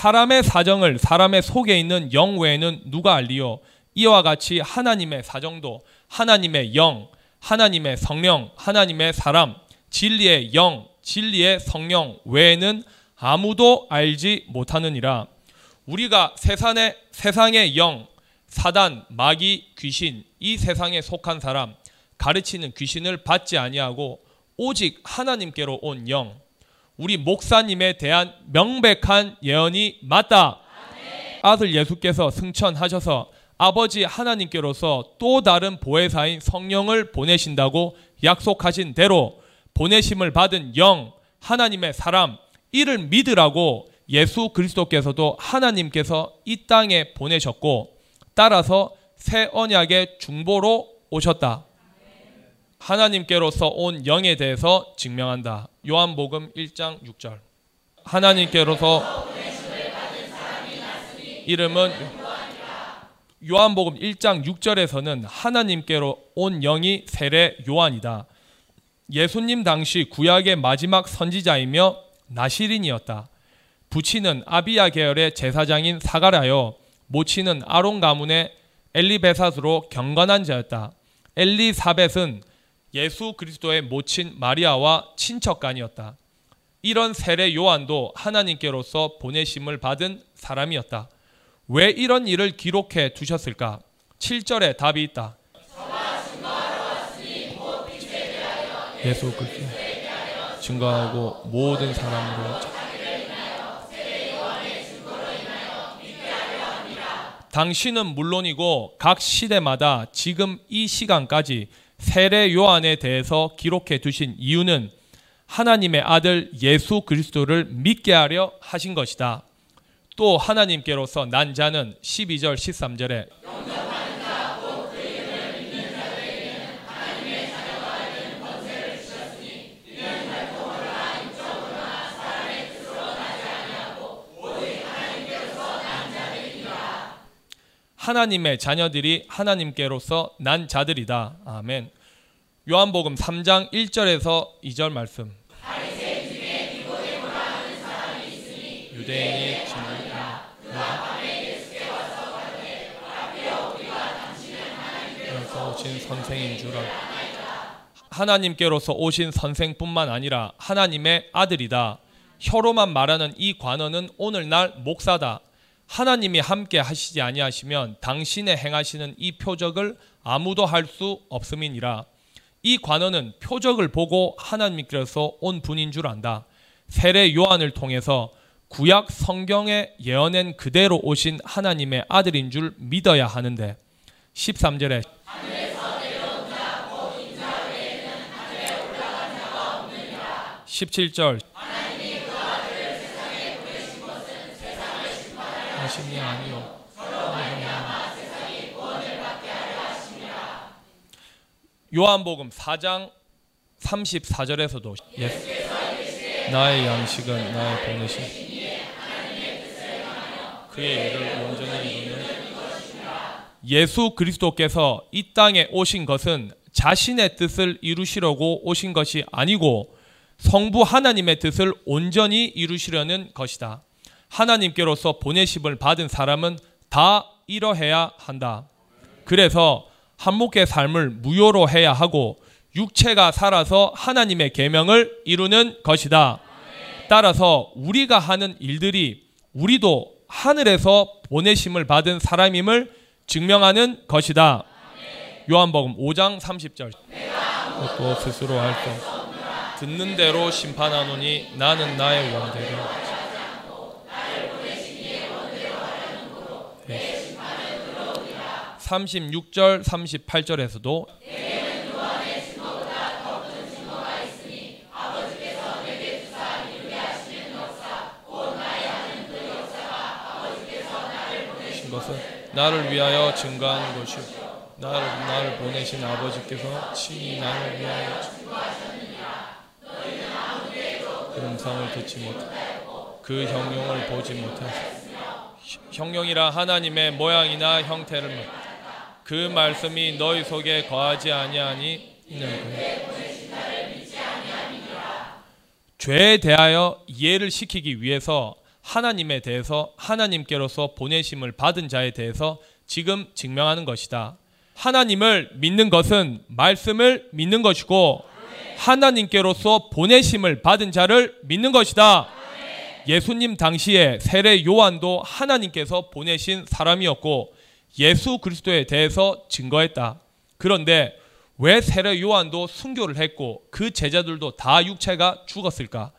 사람의 사정을 사람의 속에 있는 영 외에는 누가 알리요? 이와 같이 하나님의 사정도 하나님의 영, 하나님의 성령, 하나님의 사람, 진리의 영, 진리의 성령 외에는 아무도 알지 못하느니라. 우리가 세상의 세상의 영, 사단, 마귀, 귀신, 이 세상에 속한 사람, 가르치는 귀신을 받지 아니하고 오직 하나님께로 온 영, 우리 목사님에 대한 명백한 예언이 맞다. 아들 예수께서 승천하셔서 아버지 하나님께로서 또 다른 보혜사인 성령을 보내신다고 약속하신 대로 보내심을 받은 영, 하나님의 사람, 이를 믿으라고 예수 그리스도께서도 하나님께서 이 땅에 보내셨고 따라서 새 언약의 중보로 오셨다. 하나님께로서 온 영에 대해서 증명한다. 요한복음 1장 6절. 하나님께로서 이름은 요한복음 1장 6절에서는 하나님께로 온 영이 세례 요한이다. 예수님 당시 구약의 마지막 선지자이며 나시린이었다. 부친은 아비야 계열의 제사장인 사가라요. 모친은 아론 가문의 엘리베사스로 경건한 자였다. 엘리사벳은 예수 그리스도의 모친 마리아와 친척간이었다. 이런 세례 요한도 하나님께로서 보내심을 받은 사람이었다. 왜 이런 일을 기록해 두셨을까? 7절에 답이 있다. 예수 그리스도 증거하고 모든 사람으로 당신은 물론이고 각 시대마다 지금 이 시간까지 세례 요한에 대해서 기록해 두신 이유는 하나님의 아들 예수 그리스도를 믿게 하려 하신 것이다. 또 하나님께로서 난 자는 12절 13절에 하나님의 자녀들이 하나님께로서 난 자들이다. 아멘. 요한복음 3장 1절에서 2절 말씀. 유대인이 진리라 그래서 오신 선생인 줄 알. 하나님께로서 오신 선생뿐만 아니라 하나님의 아들이다. 혀로만 말하는 이 관원은 오늘날 목사다. 하나님이 함께 하시지 아니하시면 당신의 행하시는 이 표적을 아무도 할 수 없음이니라. 이 관원은 표적을 보고 하나님께서 온 분인 줄 안다. 세례 요한을 통해서 구약 성경에 예언한 그대로 오신 하나님의 아들인 줄 믿어야 하는데 13절에 17절 하심이 아니요 요한복음 4장 34절에서도 예수 나의 양식은 나의 보내심 그의 일을 온전히 이루는 예수 그리스도께서 이 땅에 오신 것은 자신의 뜻을 이루시려고 오신 것이 아니고 성부 하나님의 뜻을 온전히 이루시려는 것이다. 하나님께로서 보내심을 받은 사람은 다 이러해야 한다. 그래서 한목의 삶을 무효로 해야 하고 육체가 살아서 하나님의 계명을 이루는 것이다. 따라서 우리가 하는 일들이 우리도 하늘에서 보내심을 받은 사람임을 증명하는 것이다. 요한복음 5장 30절. 또 스스로 할수 듣는 대로 심판하노니 나는 나의 원대로 36절 38절에서도 것은 나를 위하여 증거하는 것이요 나를 나를 보내신 아버지께서 친히 나를 위하여 그 음성을 듣지 못하고 그 형용을 보지 못하고 형용이라 하나님의 모양이나 형태를 못. 그 말씀이 너희 속에 거하지 아니하니 죄에 대하여 이해를 시키기 위해서 하나님에 대해서 하나님께로서 보내심을 받은 자에 대해서 지금 증명하는 것이다. 하나님을 믿는 것은 말씀을 믿는 것이고 하나님께로서 보내심을 받은 자를 믿는 것이다. 예수님 당시에 세례 요한도 하나님께서 보내신 사람이었고 예수 그리스도에 대해서 증거했다. 그런데 왜 세례 요한도 순교를 했고 그 제자들도 다 육체가 죽었을까?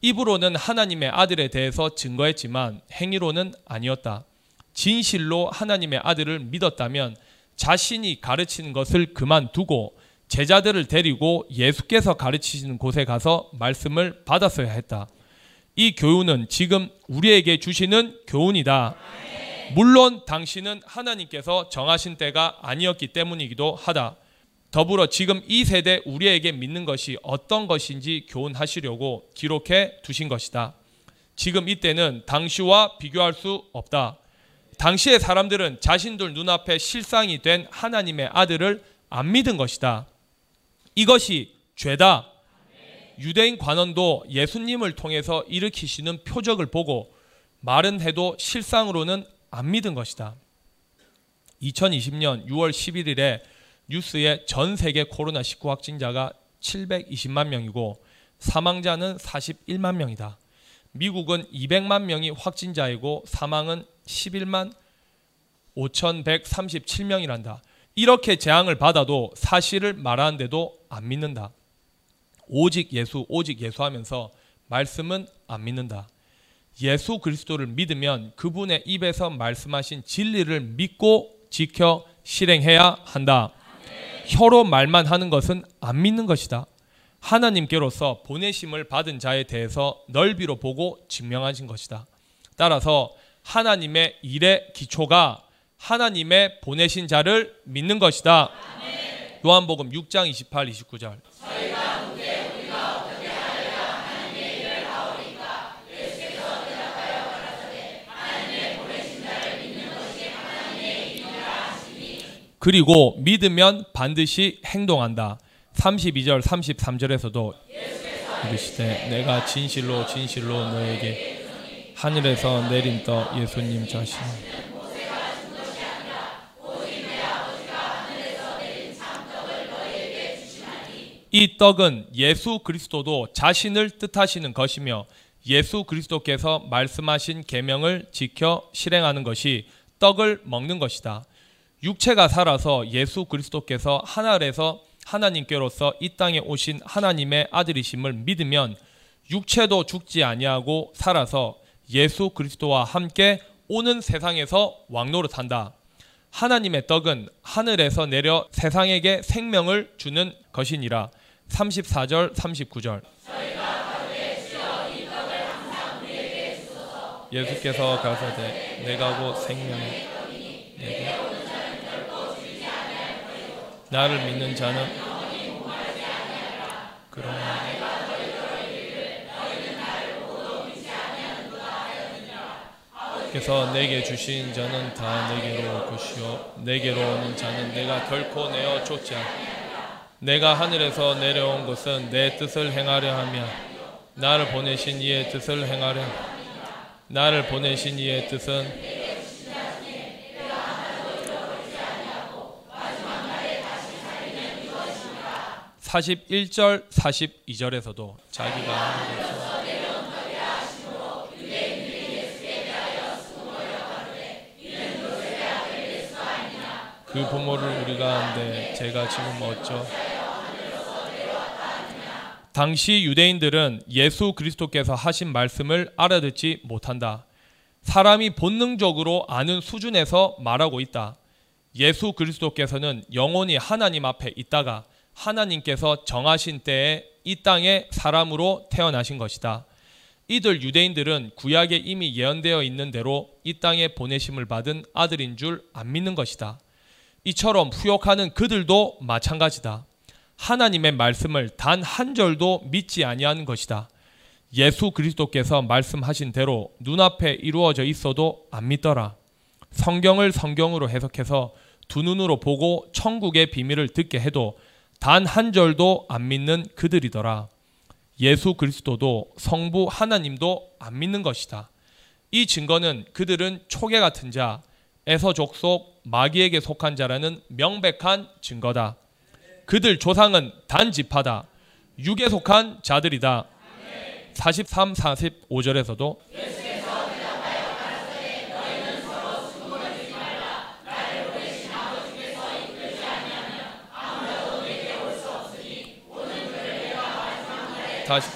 입으로는 하나님의 아들에 대해서 증거했지만 행위로는 아니었다. 진실로 하나님의 아들을 믿었다면 자신이 가르치는 것을 그만두고 제자들을 데리고 예수께서 가르치시는 곳에 가서 말씀을 받았어야 했다. 이 교훈은 지금 우리에게 주시는 교훈이다. 물론 당신은 하나님께서 정하신 때가 아니었기 때문이기도 하다. 더불어 지금 이 세대 우리에게 믿는 것이 어떤 것인지 교훈하시려고 기록해 두신 것이다. 지금 이때는 당시와 비교할 수 없다. 당시의 사람들은 자신들 눈앞에 실상이 된 하나님의 아들을 안 믿은 것이다. 이것이 죄다. 유대인 관원도 예수님을 통해서 일으키시는 표적을 보고 말은 해도 실상으로는 안 믿은 것이다. 2020년 6월 11일에 뉴스에 전 세계 코로나19 확진자가 720만 명이고 사망자는 41만 명이다. 미국은 200만 명이 확진자이고 사망은 11만 5,137명이란다. 이렇게 재앙을 받아도 사실을 말하는데도 안 믿는다. 오직 예수, 오직 예수 하면서 말씀은 안 믿는다. 예수 그리스도를 믿으면 그분의 입에서 말씀하신 진리를 믿고 지켜 실행해야 한다. 혀로 말만 하는 것은 안 믿는 것이다. 하나님께로서 보내심을 받은 자에 대해서 넓이로 보고 증명하신 것이다. 따라서 하나님의 일의 기초가 하나님의 보내신 자를 믿는 것이다. 요한복음 6장 28, 29절. 그리고 믿으면 반드시 행동한다. 32절 33절에서도 이르시되 내가 진실로 진실로 너에게 하늘에서 내린 떡 예수님 자신 이 떡은 예수 그리스도도 자신을 뜻하시는 것이며 예수 그리스도께서 말씀하신 계명을 지켜 실행하는 것이 떡을 먹는 것이다. 육체가 살아서 예수 그리스도께서 하늘에서 하나님께로서 이 땅에 오신 하나님의 아들이심을 믿으면 육체도 죽지 아니하고 살아서 예수 그리스도와 함께 오는 세상에서 왕노릇한다. 하나님의 떡은 하늘에서 내려 세상에게 생명을 주는 것이니라. 34절 39절. 예수께서 가사대 내가 곧 생명이 나를 믿는 자는 그러나 그래서 내게 주신 자는 다 내게로 올 것이요 내게로 오는 자는 내가 결코 내어 쫓지 않 내가 하늘에서 내려온 것은 내 뜻을 행하려 하며 나를 보내신 이의 뜻을 행하려 나를 보내신 이의 뜻은 41절 42절에서도 자기가 그 부모를 우리가 한데 제가 지금 어쩌 당시 유대인들은 예수 그리스도께서 하신 말씀을 알아듣지 못한다. 사람이 본능적으로 아는 수준에서 말하고 있다. 예수 그리스도께서는 영원히 하나님 앞에 있다가 하나님께서 정하신 때에 이 땅에 사람으로 태어나신 것이다. 이들 유대인들은 구약에 이미 예언되어 있는 대로 이 땅에 보내심을 받은 아들인 줄 안 믿는 것이다. 이처럼 후욕하는 그들도 마찬가지다. 하나님의 말씀을 단 한 절도 믿지 아니하는 것이다. 예수 그리스도께서 말씀하신 대로 눈앞에 이루어져 있어도 안 믿더라. 성경을 성경으로 해석해서 두 눈으로 보고 천국의 비밀을 듣게 해도 단 한 절도 안 믿는 그들이더라. 예수 그리스도도 성부 하나님도 안 믿는 것이다. 이 증거는 그들은 초계 같은 자, 에서 족 속 마귀에게 속한 자라는 명백한 증거다. 그들 조상은 단지파다. 육에 속한 자들이다. 43, 45절에서도 다시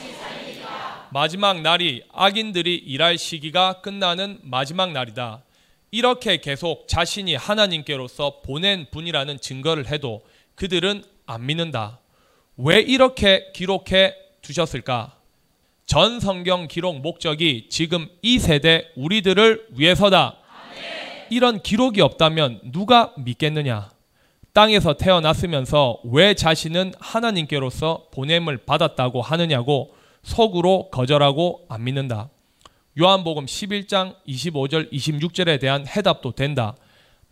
마지막 날이 악인들이 일할 시기가 끝나는 마지막 날이다. 이렇게 계속 자신이 하나님께로서 보낸 분이라는 증거를 해도 그들은 안 믿는다. 왜 이렇게 기록해 두셨을까? 전 성경 기록 목적이 지금 이 세대 우리들을 위해서다. 이런 기록이 없다면 누가 믿겠느냐? 땅에서 태어났으면서 왜 자신은 하나님께로서 보냄을 받았다고 하느냐고 속으로 거절하고 안 믿는다. 요한복음 11장 25절 26절에 대한 해답도 된다.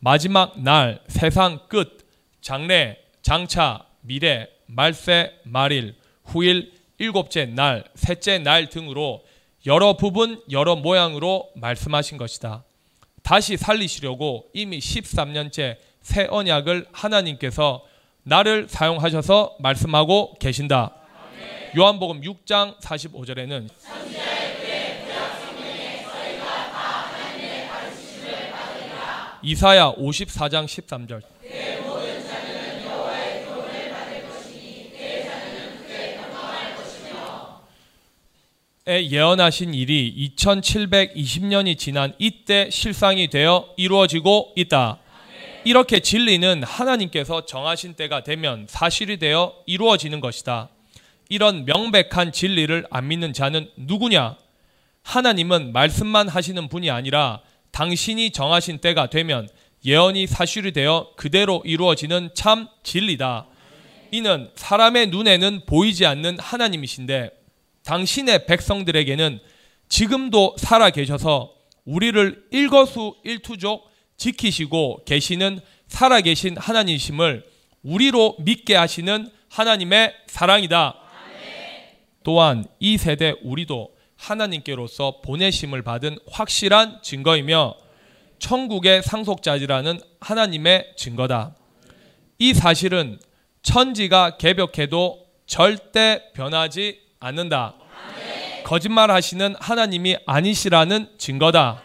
마지막 날, 세상 끝, 장래, 장차, 미래, 말세, 말일, 후일, 일곱째 날, 셋째 날 등으로 여러 부분, 여러 모양으로 말씀하신 것이다. 다시 살리시려고 이미 13년째 새 언약을 하나님께서 나를 사용하셔서 말씀하고 계신다. 요한복음 6장 45절에는 이사야 54장 13절 에 예언하신 일이 2720년이 지난 이때 실상이 되어 이루어지고 있다. 이렇게 진리는 하나님께서 정하신 때가 되면 사실이 되어 이루어지는 것이다. 이런 명백한 진리를 안 믿는 자는 누구냐? 하나님은 말씀만 하시는 분이 아니라 당신이 정하신 때가 되면 예언이 사실이 되어 그대로 이루어지는 참 진리다. 이는 사람의 눈에는 보이지 않는 하나님이신데 당신의 백성들에게는 지금도 살아 계셔서 우리를 일거수 일투족 지키시고 계시는 살아계신 하나님이심을 우리로 믿게 하시는 하나님의 사랑이다. 또한 이 세대 우리도 하나님께로서 보내심을 받은 확실한 증거이며 천국의 상속자지라는 하나님의 증거다. 이 사실은 천지가 개벽해도 절대 변하지 않는다. 거짓말 하시는 하나님이 아니시라는 증거다.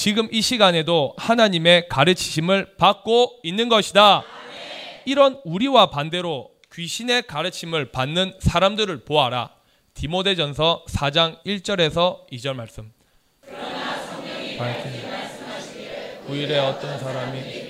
지금 이 시간에도 하나님의 가르치심을 받고 있는 것이다. 이런 우리와 반대로 귀신의 가르침을 받는 사람들을 보아라. 디모데전서 4장 1절에서 2절 말씀. 밝힌 후일에 어떤 사람이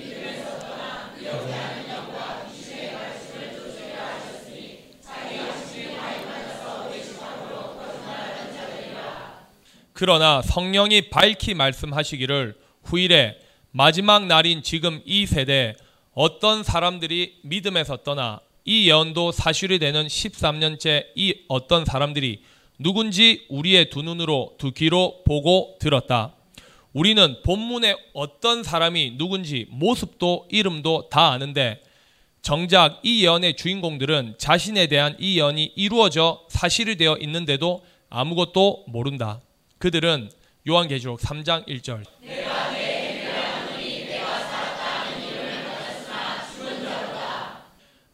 그러나 성령이 밝히 말씀하시기를 후일에 마지막 날인 지금 이 세대 어떤 사람들이 믿음에서 떠나 이 예언도 사실이 되는 13년째 이 어떤 사람들이 누군지 우리의 두 눈으로 두 귀로 보고 들었다. 우리는 본문에 어떤 사람이 누군지 모습도 이름도 다 아는데 정작 이 예언의 주인공들은 자신에 대한 이 예언이 이루어져 사실이 되어 있는데도 아무것도 모른다. 그들은 요한계시록 3장 1절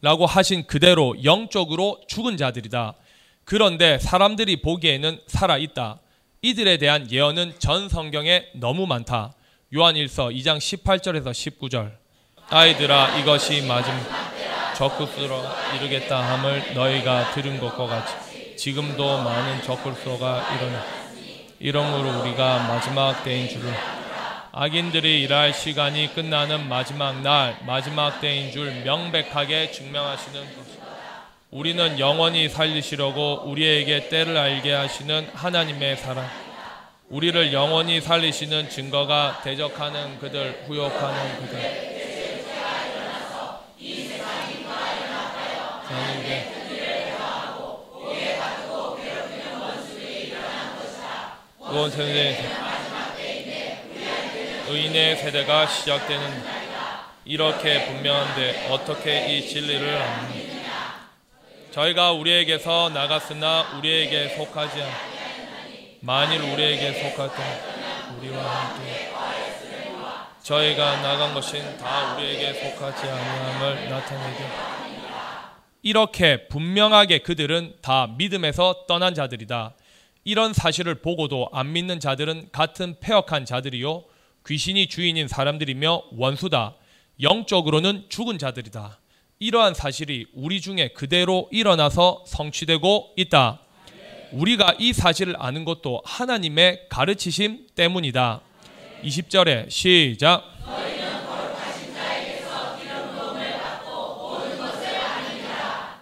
라고 하신 그대로 영적으로 죽은 자들이다. 그런데 사람들이 보기에는 살아있다. 이들에 대한 예언은 전 성경에 너무 많다. 요한일서 2장 18절에서 19절. 아이들아 이것이 마지막 적그스로 이르겠다 함을 너희가 들은 것과 같이 지금도 많은 적그스가 일어나 이러므로 우리가 마지막 때인 줄을 악인들이 일할 시간이 끝나는 마지막 날, 마지막 때인 줄 명백하게 증명하시는 것. 우리는 영원히 살리시려고 우리에게 때를 알게 하시는 하나님의 사랑. 우리를 영원히 살리시는 증거가 대적하는 그들, 후욕하는 그들. 원세대 의인의 세대가 시작되는 이렇게 분명한데 어떻게 이 진리를 압니까? 저희가 우리에게서 나갔으나 우리에게 속하지 않 만일 우리에게 속할 때 우리와 함께 저희가 나간 것은 다 우리에게 속하지 아니함을 나타내게 이렇게 분명하게 그들은 다 믿음에서 떠난 자들이다. 이런 사실을 보고도 안 믿는 자들은 같은 폐역한 자들이요 귀신이 주인인 사람들이며 원수다. 영적으로는 죽은 자들이다. 이러한 사실이 우리 중에 그대로 일어나서 성취되고 있다. 우리가 이 사실을 아는 것도 하나님의 가르치심 때문이다. 20절에 시작.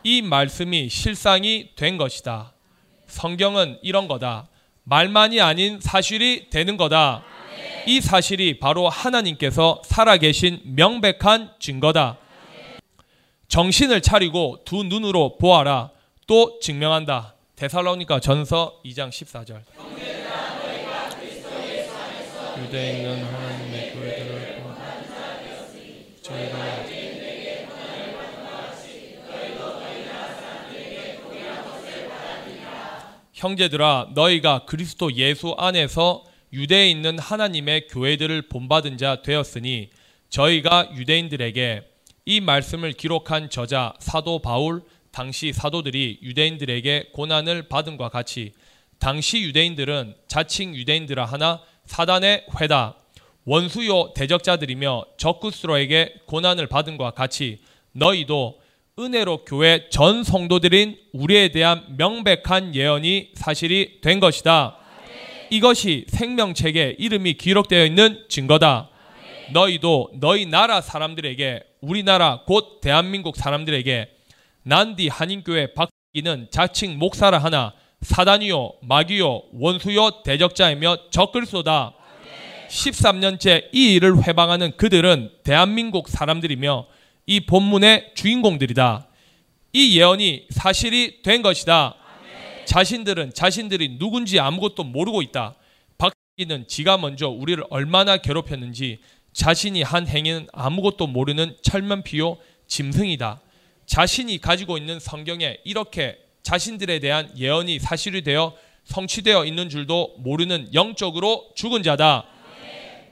이 말씀이 실상이 된 것이다. 성경은 이런 거다. 말만이 아닌 사실이 되는 거다. 이 사실이 바로 하나님께서 살아계신 명백한 증거다. 정신을 차리고 두 눈으로 보아라. 또 증명한다. 데살로니가 전서 2장 14절. 유대에 있는 하나님의 교회들을 저희가 형제들아 너희가 그리스도 예수 안에서 유대에 있는 하나님의 교회들을 본받은 자 되었으니 저희가 유대인들에게 이 말씀을 기록한 저자 사도 바울 당시 사도들이 유대인들에게 고난을 받은과 같이 당시 유대인들은 자칭 유대인들아 하나 사단의 회다 원수요 대적자들이며 적그스로에게 고난을 받은과 같이 너희도 은혜로 교회 전 성도들인 우리에 대한 명백한 예언이 사실이 된 것이다. 이것이 생명책에 이름이 기록되어 있는 증거다. 너희도 너희 나라 사람들에게 우리나라 곧 대한민국 사람들에게 난디 한인교회 박기는 자칭 목사라 하나 사단이요 마귀요 원수요 대적자이며 적글소다. 13년째 이 일을 회방하는 그들은 대한민국 사람들이며 이 본문의 주인공들이다. 이 예언이 사실이 된 것이다. 자신들은 자신들이 누군지 아무것도 모르고 있다. 박기는 지가 먼저 우리를 얼마나 괴롭혔는지 자신이 한 행위는 아무것도 모르는 철면피요 짐승이다. 자신이 가지고 있는 성경에 이렇게 자신들에 대한 예언이 사실이 되어 성취되어 있는 줄도 모르는 영적으로 죽은 자다.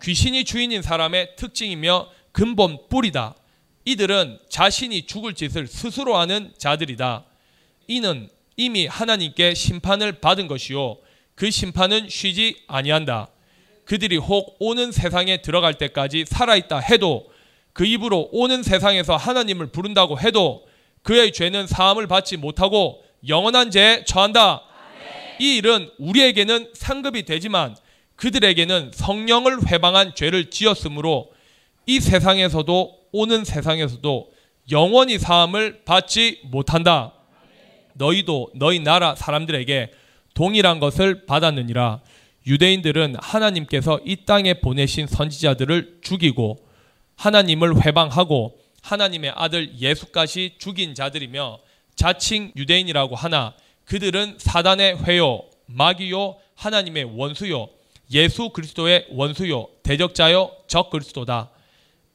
귀신이 주인인 사람의 특징이며 근본 뿌리다. 이들은 자신이 죽을 짓을 스스로 하는 자들이다. 이는 이미 하나님께 심판을 받은 것이요 그 심판은 쉬지 아니한다. 그들이 혹 오는 세상에 들어갈 때까지 살아있다 해도 그 입으로 오는 세상에서 하나님을 부른다고 해도 그의 죄는 사함을 받지 못하고 영원한 죄에 처한다. 이 일은 우리에게는 상급이 되지만 그들에게는 성령을 회방한 죄를 지었으므로 이 세상에서도 오는 세상에서도 영원히 사함을 받지 못한다. 너희도 너희 나라 사람들에게 동일한 것을 받았느니라. 유대인들은 하나님께서 이 땅에 보내신 선지자들을 죽이고 하나님을 회방하고 하나님의 아들 예수까지 죽인 자들이며 자칭 유대인이라고 하나 그들은 사단의 회요, 마귀요, 하나님의 원수요, 예수 그리스도의 원수요, 대적자요, 적 그리스도다.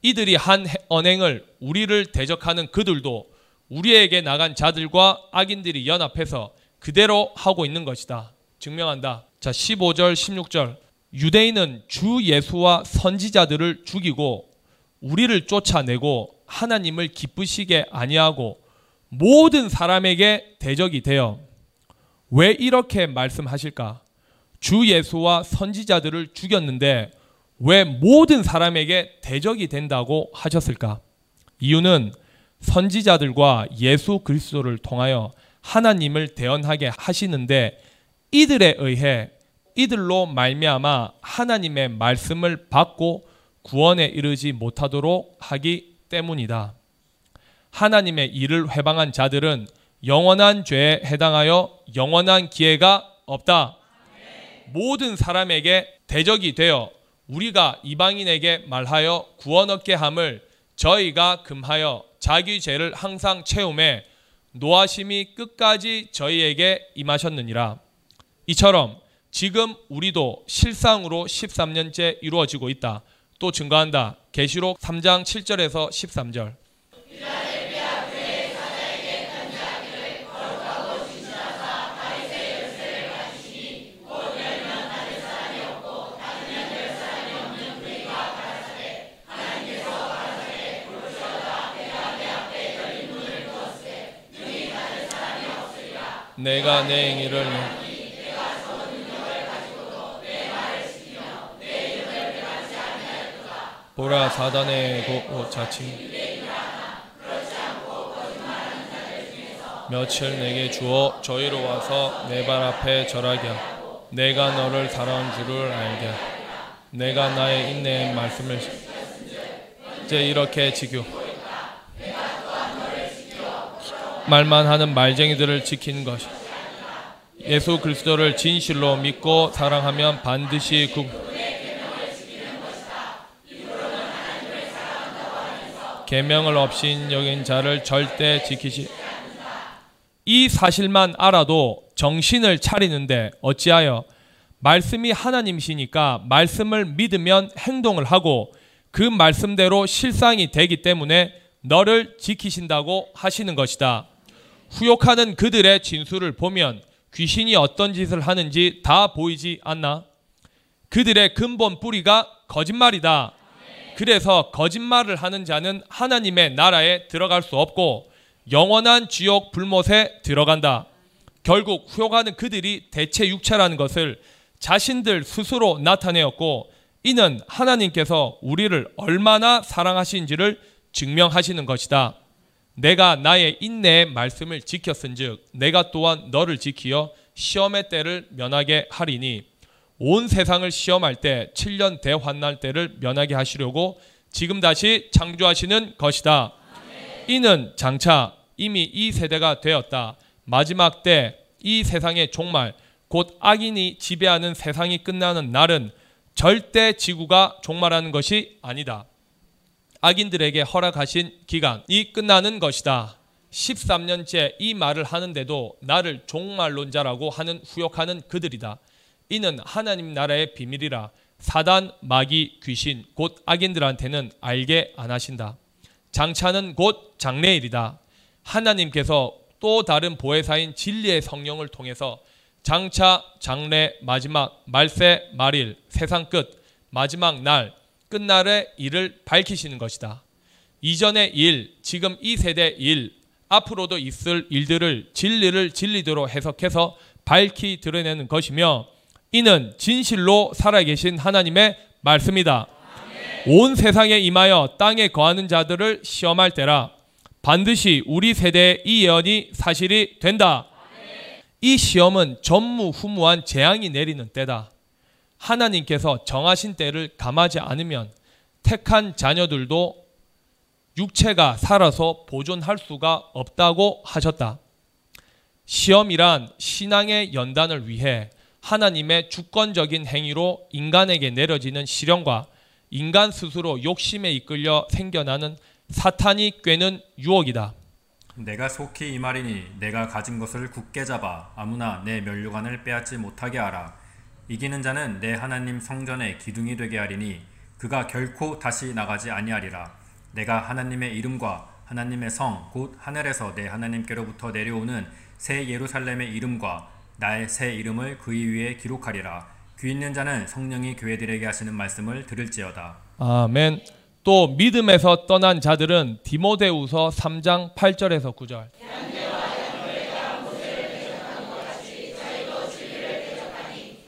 이들이 한 언행을 우리를 대적하는 그들도 우리에게 나간 자들과 악인들이 연합해서 그대로 하고 있는 것이다. 증명한다. 자, 15절, 16절. 유대인은 주 예수와 선지자들을 죽이고 우리를 쫓아내고 하나님을 기쁘시게 아니하고 모든 사람에게 대적이 되어 왜 이렇게 말씀하실까? 주 예수와 선지자들을 죽였는데 왜 모든 사람에게 대적이 된다고 하셨을까? 이유는 선지자들과 예수 그리스도를 통하여 하나님을 대언하게 하시는데 이들에 의해 이들로 말미암아 하나님의 말씀을 받고 구원에 이르지 못하도록 하기 때문이다. 하나님의 일을 회방한 자들은 영원한 죄에 해당하여 영원한 기회가 없다. 모든 사람에게 대적이 되어 우리가 이방인에게 말하여 구원 얻게 함을 저희가 금하여 자기 죄를 항상 채움에 노하심이 끝까지 저희에게 임하셨느니라. 이처럼 지금 우리도 실상으로 13년째 이루어지고 있다. 또 증거한다. 계시록 3장 7절에서 13절. 내가 내 행위를 보라 사단의 고 자칭. 며칠 내게 주어 저희로 와서 내 발 앞에 절하게 내가 너를 사랑한 줄을 알게 내가 나의 인내의 말씀을 이제 이렇게 지켜 말만 하는 말쟁이들을 지키는 것이 예수 그리스도를 진실로 믿고 사랑하면 반드시 그 계명을 없인 여긴 자를 절대 지키시 이 사실만 알아도 정신을 차리는데 어찌하여 말씀이 하나님이시니까 말씀을 믿으면 행동을 하고 그 말씀대로 실상이 되기 때문에 너를 지키신다고 하시는 것이다. 후욕하는 그들의 진술을 보면 귀신이 어떤 짓을 하는지 다 보이지 않나? 그들의 근본 뿌리가 거짓말이다. 그래서 거짓말을 하는 자는 하나님의 나라에 들어갈 수 없고 영원한 지옥 불못에 들어간다. 결국 후욕하는 그들이 대체 육체라는 것을 자신들 스스로 나타내었고 이는 하나님께서 우리를 얼마나 사랑하신지를 증명하시는 것이다. 내가 나의 인내의 말씀을 지켰은즉 내가 또한 너를 지키어 시험의 때를 면하게 하리니 온 세상을 시험할 때 7년 대환날 때를 면하게 하시려고 지금 다시 창조하시는 것이다. 이는 장차 이미 이 세대가 되었다. 마지막 때 이 세상의 종말 곧 악인이 지배하는 세상이 끝나는 날은 절대 지구가 종말하는 것이 아니다. 악인들에게 허락하신 기간이 끝나는 것이다. 13년째 이 말을 하는데도 나를 종말론자라고 하는 후욕하는 그들이다. 이는 하나님 나라의 비밀이라 사단, 마귀, 귀신, 곧 악인들한테는 알게 안 하신다. 장차는 곧 장래일이다. 하나님께서 또 다른 보혜사인 진리의 성령을 통해서 장차, 장래, 마지막, 말세, 말일, 세상 끝, 마지막 날, 끝날의 일을 밝히시는 것이다. 이전의 일, 지금 이 세대 일, 앞으로도 있을 일들을 진리를 진리대로 해석해서 밝히 드러내는 것이며 이는 진실로 살아계신 하나님의 말씀이다. 온 세상에 임하여 땅에 거하는 자들을 시험할 때라 반드시 우리 세대의 이 예언이 사실이 된다. 이 시험은 전무후무한 재앙이 내리는 때다. 하나님께서 정하신 때를 감하지 않으면 택한 자녀들도 육체가 살아서 보존할 수가 없다고 하셨다. 시험이란 신앙의 연단을 위해 하나님의 주권적인 행위로 인간에게 내려지는 시련과 인간 스스로 욕심에 이끌려 생겨나는 사탄이 꿰는 유혹이다. 내가 속히 이 말이니 내가 가진 것을 굳게 잡아 아무나 내 면류관을 빼앗지 못하게 하라. 이기는 자는 내 하나님 성전의 기둥이 되게 하리니 그가 결코 다시 나가지 아니하리라. 내가 하나님의 이름과 하나님의 성 곧 하늘에서 내 하나님께로부터 내려오는 새 예루살렘의 이름과 나의 새 이름을 그의 위에 기록하리라. 귀 있는 자는 성령이 교회들에게 하시는 말씀을 들을지어다. 아멘. 또 믿음에서 떠난 자들은 디모데우서 3장 8절에서 9절.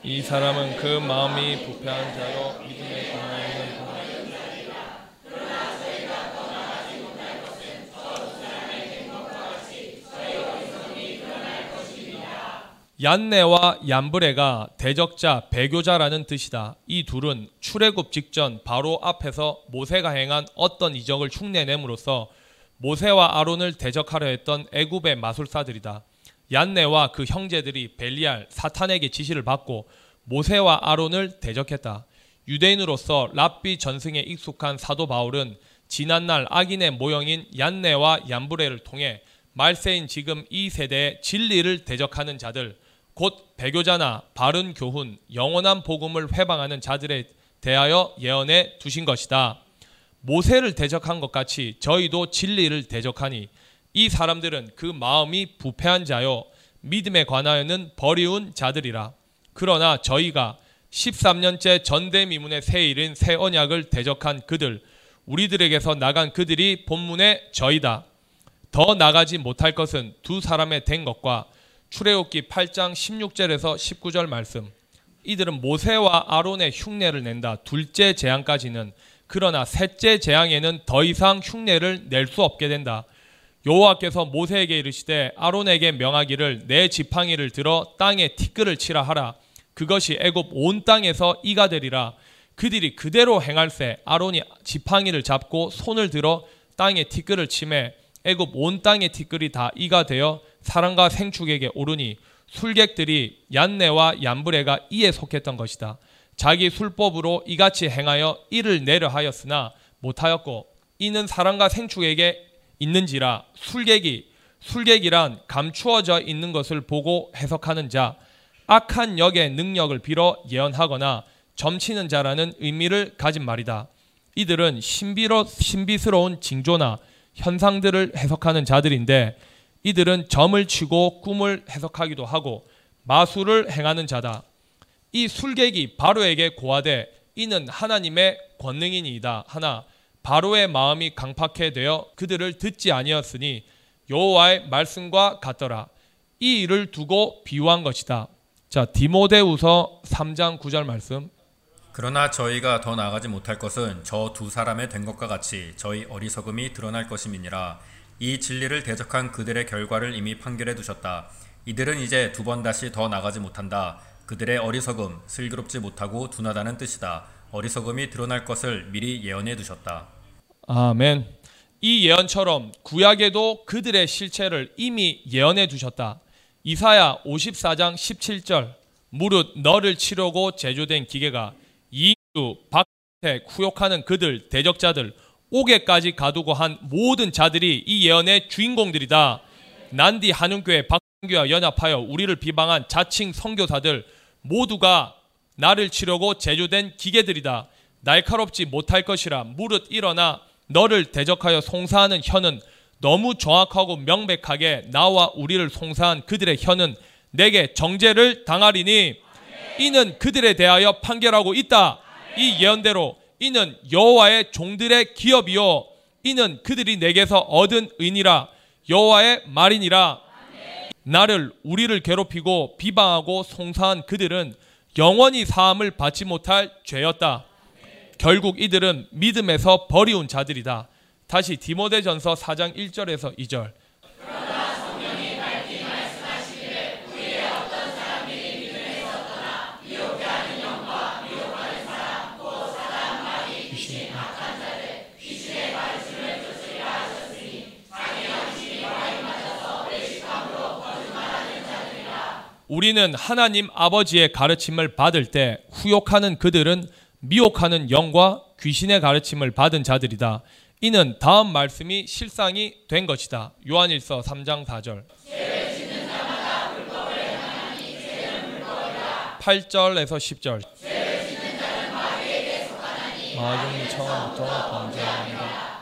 이 사람은 그 마음이 부패한 자로 믿음에 강하여는 얀네와 얀브레가 대적자, 배교자라는 뜻이다. 이 둘은 출애굽 직전 바로 앞에서 모세가 행한 어떤 이적을 흉내냄으로써 모세와 아론을 대적하려 했던 애굽의 마술사들이다. 얀네와 그 형제들이 벨리알 사탄에게 지시를 받고 모세와 아론을 대적했다. 유대인으로서 랍비 전승에 익숙한 사도 바울은 지난날 악인의 모형인 얀네와 얀브레를 통해 말세인 지금 이 세대의 진리를 대적하는 자들, 곧 배교자나 바른 교훈, 영원한 복음을 회방하는 자들에 대하여 예언해 두신 것이다. 모세를 대적한 것 같이 저희도 진리를 대적하니 이 사람들은 그 마음이 부패한 자요 믿음에 관하여는 버리운 자들이라. 그러나 저희가 13년째 전대미문의 새 일인 새 언약을 대적한 그들 우리들에게서 나간 그들이 본문의 저희다. 더 나가지 못할 것은 두 사람의 된 것과 출애굽기 8장 16절에서 19절 말씀. 이들은 모세와 아론의 흉내를 낸다. 둘째 재앙까지는 그러나 셋째 재앙에는 더 이상 흉내를 낼 수 없게 된다. 여호와께서 모세에게 이르시되 아론에게 명하기를 내 지팡이를 들어 땅에 티끌을 치라 하라. 그것이 애굽 온 땅에서 이가 되리라. 그들이 그대로 행할세 아론이 지팡이를 잡고 손을 들어 땅에 티끌을 치매 애굽 온 땅의 티끌이 다 이가 되어 사람과 생축에게 오르니 술객들이 얀네와 얀브레가 이에 속했던 것이다. 자기 술법으로 이같이 행하여 이를 내려 하였으나 못하였고 이는 사람과 생축에게 있는지라 술객이 술객이란 감추어져 있는 것을 보고 해석하는 자 악한 역의 능력을 빌어 예언하거나 점치는 자라는 의미를 가진 말이다. 이들은 신비로, 신비스러운 징조나 현상들을 해석하는 자들인데 이들은 점을 치고 꿈을 해석하기도 하고 마술을 행하는 자다. 이 술객이 바로에게 고하되 이는 하나님의 권능이니이다. 하나 바로의 마음이 강팍해 되어 그들을 듣지 아니었으니 여호와의 말씀과 같더라. 이 일을 두고 비유한 것이다. 자 디모데우서 3장 9절 말씀. 그러나 저희가 더 나아가지 못할 것은 저 두 사람의 된 것과 같이 저희 어리석음이 드러날 것임이니라. 이 진리를 대적한 그들의 결과를 이미 판결해 두셨다. 이들은 이제 두 번 다시 더 나가지 못한다. 그들의 어리석음, 슬기롭지 못하고 둔하다는 뜻이다. 어리석음이 드러날 것을 미리 예언해 두셨다. 아멘. 이 예언처럼 구약에도 그들의 실체를 이미 예언해 두셨다. 이사야 54장 17절 무릇 너를 치려고 제조된 기계가 이유, 박택, 후욕하는 그들, 대적자들, 옥에까지 가두고 한 모든 자들이 이 예언의 주인공들이다. 난디 한운교회 박교와 연합하여 우리를 비방한 자칭 선교사들 모두가 나를 치려고 제조된 기계들이다. 날카롭지 못할 것이라 무릇 일어나 너를 대적하여 송사하는 혀는 너무 정확하고 명백하게 나와 우리를 송사한 그들의 혀는 내게 정죄를 당하리니 이는 그들에 대하여 판결하고 있다. 이 예언대로 이는 여호와의 종들의 기업이요 이는 그들이 내게서 얻은 의니라 여호와의 말이니라 나를 우리를 괴롭히고 비방하고 송사한 그들은 영원히 사함을 받지 못할 죄였다. 결국 이들은 믿음에서 버리운 자들이다. 다시 디모데전서 4장 1절에서 2절. 우리는 하나님 아버지의 가르침을 받을 때 후욕하는 그들은 미혹하는 영과 귀신의 가르침을 받은 자들이다. 이는 다음 말씀이 실상이 된 것이다. 요한일서 3장 4절. 8절에서 10절. 마귀는 처음부터 범죄합니다.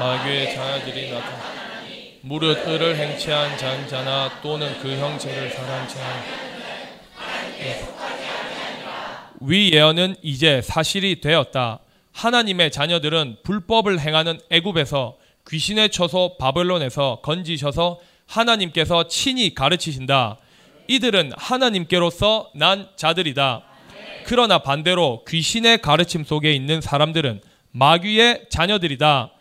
마귀의 자녀들이 나타나 무릇 을을 행치한 장자나 또는 그 형체를 사랑치 않위 예언은 이제 사실이 되었다. 하나님의 자녀들은 불법을 행하는 애굽에서 귀신의 처소 바벨론에서 건지셔서 하나님께서 친히 가르치신다. 이들은 하나님께로서 난 자들이다. 그러나 반대로 귀신의 가르침 속에 있는 사람들은 마귀의 자녀들이다.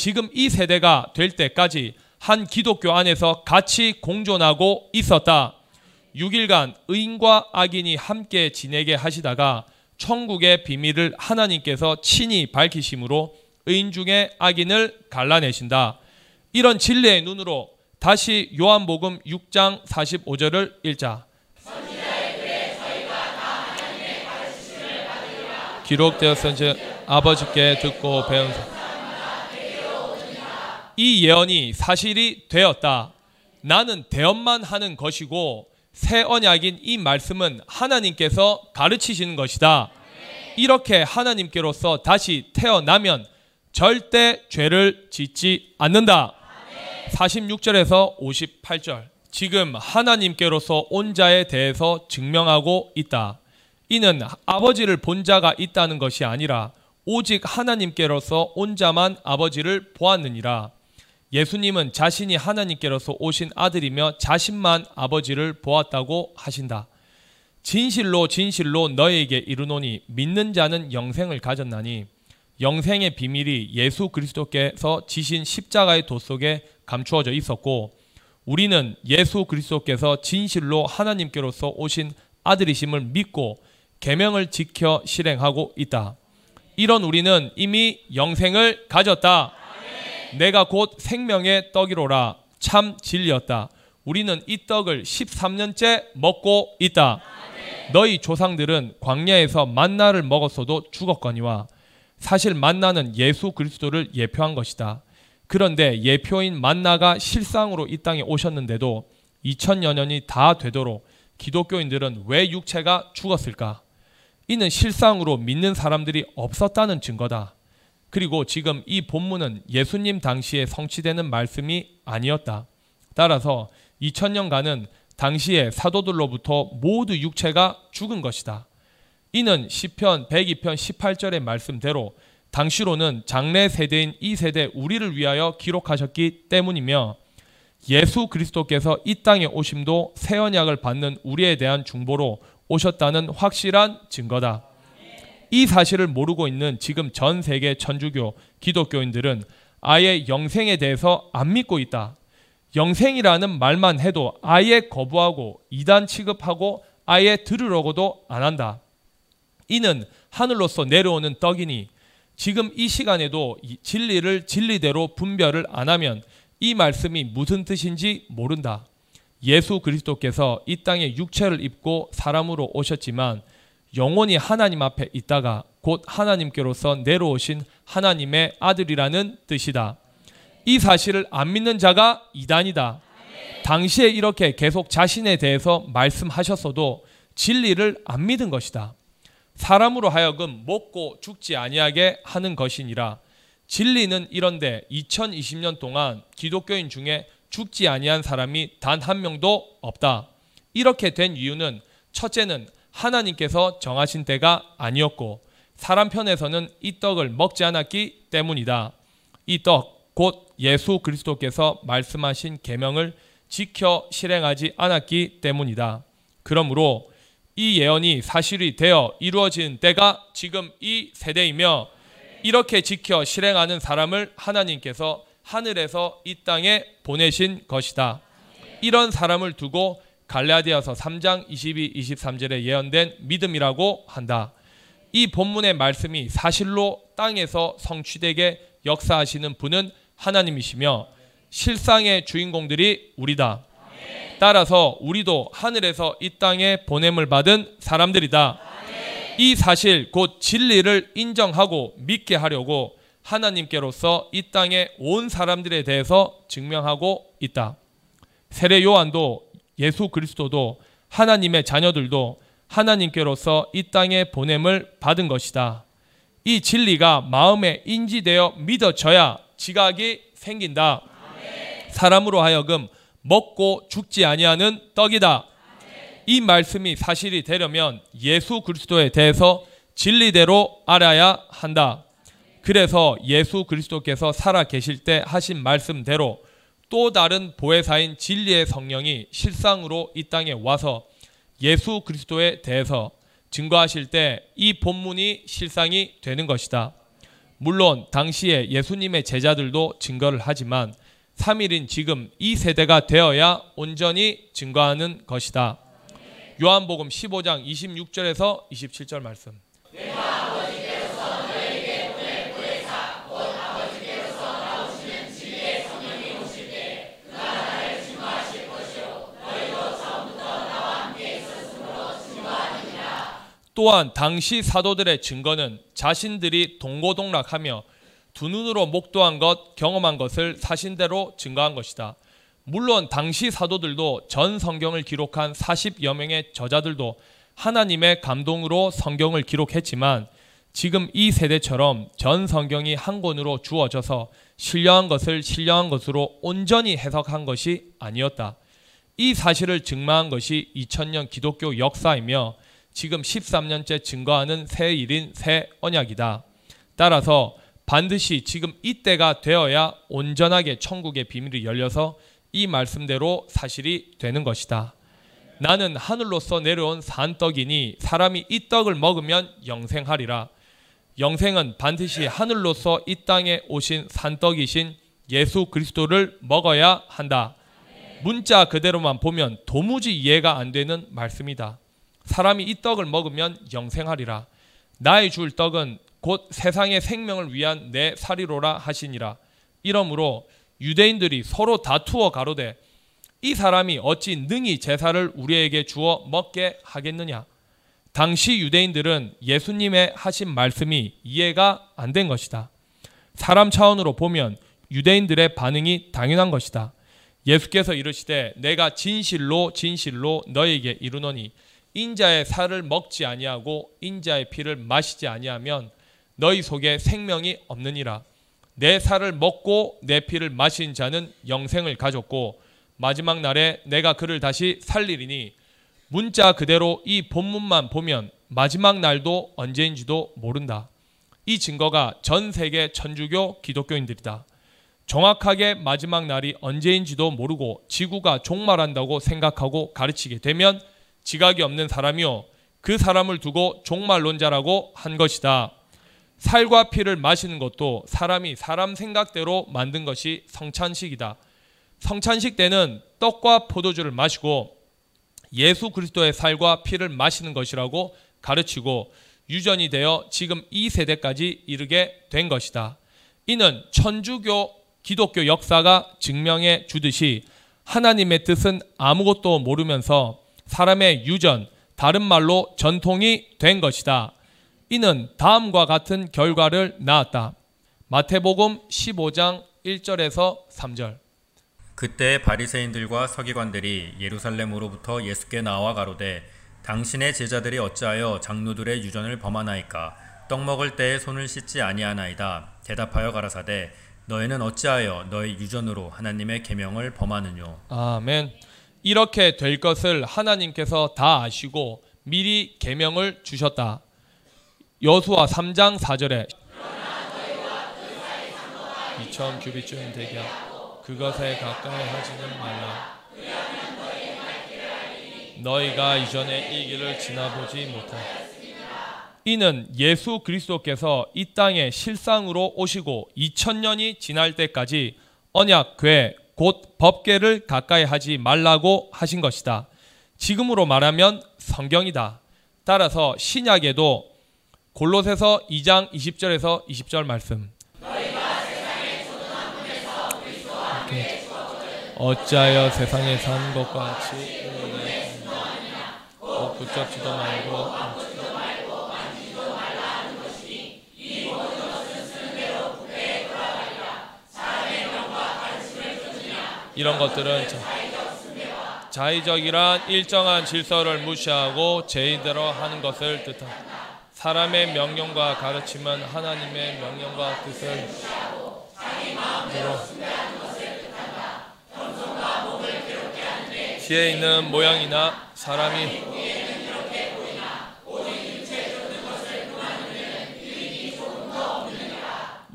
지금 이 세대가 될 때까지 한 기독교 안에서 같이 공존하고 있었다. 6일간 의인과 악인이 함께 지내게 하시다가 천국의 비밀을 하나님께서 친히 밝히심으로 의인 중에 악인을 갈라내신다. 이런 진리의 눈으로 다시 요한복음 6장 45절을 읽자. 기록되었은즉 아버지께 듣고 배운 이 예언이 사실이 되었다. 나는 대언만 하는 것이고 새 언약인 이 말씀은 하나님께서 가르치시는 것이다. 이렇게 하나님께로서 다시 태어나면 절대 죄를 짓지 않는다. 46절에서 58절. 지금 하나님께로서 온 자에 대해서 증명하고 있다. 이는 아버지를 본 자가 있다는 것이 아니라 오직 하나님께로서 온 자만 아버지를 보았느니라. 예수님은 자신이 하나님께로서 오신 아들이며 자신만 아버지를 보았다고 하신다. 진실로 진실로 너에게 이르노니 믿는 자는 영생을 가졌나니 영생의 비밀이 예수 그리스도께서 지신 십자가의 도 속에 감추어져 있었고 우리는 예수 그리스도께서 진실로 하나님께로서 오신 아들이심을 믿고 계명을 지켜 실행하고 있다. 이런 우리는 이미 영생을 가졌다. 내가 곧 생명의 떡이로라 참 진리였다. 우리는 이 떡을 13년째 먹고 있다. 너희 조상들은 광야에서 만나를 먹었어도 죽었거니와 사실 만나는 예수 그리스도를 예표한 것이다. 그런데 예표인 만나가 실상으로 이 땅에 오셨는데도 2000여 년이 다 되도록 기독교인들은 왜 육체가 죽었을까? 이는 실상으로 믿는 사람들이 없었다는 증거다. 그리고 지금 이 본문은 예수님 당시에 성취되는 말씀이 아니었다. 따라서 2000년간은 당시의 사도들로부터 모두 육체가 죽은 것이다. 이는 시편 102편 18절의 말씀대로 당시로는 장래 세대인 이 세대 우리를 위하여 기록하셨기 때문이며 예수 그리스도께서 이 땅에 오심도 새 언약을 받는 우리에 대한 중보로 오셨다는 확실한 증거다. 이 사실을 모르고 있는 지금 전 세계 천주교 기독교인들은 아예 영생에 대해서 안 믿고 있다. 영생이라는 말만 해도 아예 거부하고 이단 취급하고 아예 들으려고도 안 한다. 이는 하늘로서 내려오는 떡이니 지금 이 시간에도 진리를 진리대로 분별을 안 하면 이 말씀이 무슨 뜻인지 모른다. 예수 그리스도께서 이 땅에 육체를 입고 사람으로 오셨지만 영원히 하나님 앞에 있다가 곧 하나님께로서 내려오신 하나님의 아들이라는 뜻이다. 이 사실을 안 믿는 자가 이단이다. 당시에 이렇게 계속 자신에 대해서 말씀하셨어도 진리를 안 믿은 것이다. 사람으로 하여금 먹고 죽지 아니하게 하는 것이니라. 진리는 이런데 2020년 동안 기독교인 중에 죽지 아니한 사람이 단 한 명도 없다. 이렇게 된 이유는 첫째는 하나님께서 정하신 때가 아니었고 사람 편에서는 이 떡을 먹지 않았기 때문이다. 이 떡 곧 예수 그리스도께서 말씀하신 계명을 지켜 실행하지 않았기 때문이다. 그러므로 이 예언이 사실이 되어 이루어진 때가 지금 이 세대이며 이렇게 지켜 실행하는 사람을 하나님께서 하늘에서 이 땅에 보내신 것이다. 이런 사람을 두고 갈라디아서 3장 22, 23절에 예언된 믿음이라고 한다. 이 본문의 말씀이 사실로 땅에서 성취되게 역사하시는 분은 하나님이시며 실상의 주인공들이 우리다. 따라서 우리도 하늘에서 이 땅에 보냄을 받은 사람들이다. 이 사실 곧 진리를 인정하고 믿게 하려고 하나님께로서 이 땅에 온 사람들에 대해서 증명하고 있다. 세례 요한도 예수 그리스도도 하나님의 자녀들도 하나님께로서 이 땅에 보냄을 받은 것이다. 이 진리가 마음에 인지되어 믿어져야 지각이 생긴다. 사람으로 하여금 먹고 죽지 아니하는 떡이다. 이 말씀이 사실이 되려면 예수 그리스도에 대해서 진리대로 알아야 한다. 그래서 예수 그리스도께서 살아 계실 때 하신 말씀대로 또 다른 보혜사인 진리의 성령이 실상으로 이 땅에 와서 예수 그리스도에 대해서 증거하실 때 이 본문이 실상이 되는 것이다. 물론 당시에 예수님의 제자들도 증거를 하지만 3일인 지금 이 세대가 되어야 온전히 증거하는 것이다. 요한복음 15장 26절에서 27절 말씀. 또한 당시 사도들의 증거는 자신들이 동고동락하며 두 눈으로 목도한 것, 경험한 것을 사신대로 증거한 것이다. 물론 당시 사도들도 전 성경을 기록한 40여 명의 저자들도 하나님의 감동으로 성경을 기록했지만 지금 이 세대처럼 전 성경이 한 권으로 주어져서 신령한 것을 신령한 것으로 온전히 해석한 것이 아니었다. 이 사실을 증명한 것이 2000년 기독교 역사이며 지금 13년째 증거하는 새 일인 새 언약이다. 따라서 반드시 지금 이때가 되어야 온전하게 천국의 비밀이 열려서 이 말씀대로 사실이 되는 것이다. 나는 하늘로서 내려온 산떡이니 사람이 이 떡을 먹으면 영생하리라. 영생은 반드시 하늘로서 이 땅에 오신 산떡이신 예수 그리스도를 먹어야 한다. 문자 그대로만 보면 도무지 이해가 안 되는 말씀이다. 사람이 이 떡을 먹으면 영생하리라. 나의 줄 떡은 곧 세상의 생명을 위한 내 살이로라 하시니라. 이러므로 유대인들이 서로 다투어 가로되 이 사람이 어찌 능히 제사를 우리에게 주어 먹게 하겠느냐? 당시 유대인들은 예수님의 하신 말씀이 이해가 안 된 것이다. 사람 차원으로 보면 유대인들의 반응이 당연한 것이다. 예수께서 이르시되 내가 진실로 진실로 너에게 이르노니 인자의 살을 먹지 아니하고 인자의 피를 마시지 아니하면 너희 속에 생명이 없느니라. 내 살을 먹고 내 피를 마신 자는 영생을 가졌고 마지막 날에 내가 그를 다시 살리리니 문자 그대로 이 본문만 보면 마지막 날도 언제인지도 모른다. 이 증거가 전 세계 천주교 기독교인들이다. 정확하게 마지막 날이 언제인지도 모르고 지구가 종말한다고 생각하고 가르치게 되면 지각이 없는 사람이요. 그 사람을 두고 종말론자라고 한 것이다. 살과 피를 마시는 것도 사람이 사람 생각대로 만든 것이 성찬식이다. 성찬식 때는 떡과 포도주를 마시고 예수 그리스도의 살과 피를 마시는 것이라고 가르치고 유전이 되어 지금 이 세대까지 이르게 된 것이다. 이는 천주교 기독교 역사가 증명해 주듯이 하나님의 뜻은 아무것도 모르면서 사람의 유전, 다른 말로 전통이 된 것이다. 이는 다음과 같은 결과를 낳았다. 마태복음 15장 1절에서 3절. 그때 바리새인들과 서기관들이 예루살렘으로부터 예수께 나와 가로되 당신의 제자들이 어찌하여 장로들의 유전을 범하나이까 떡 먹을 때에 손을 씻지 아니하나이다 대답하여 가라사대 너희는 어찌하여 너희 유전으로 하나님의 계명을 범하느뇨 아멘. 이렇게 될 것을 하나님께서 다 아시고 미리 계명을 주셨다. 여수와 3장 4절에 2천 규비쯤 되게 그것에 가까이 하지는 말라. 너희가 이전에 이 길을 지나보지 못하. 이는 예수 그리스도께서 이 땅에 실상으로 오시고 2000년이 지날 때까지 언약궤 곧 법궤를 가까이 하지 말라고 하신 것이다. 지금으로 말하면 성경이다. 따라서 신약에도 골로새서 2장 20절에서 20절 말씀. 어찌하여 세상에 산 것과 같이 꼭 붙잡지도 말고 이런 것들은 자의적이란 일정한 질서를 무시하고 제의대로 하는 것을 뜻한다. 사람의 명령과 가르침은 하나님의 명령과 뜻을 뒤에 있는 모양이나 사람이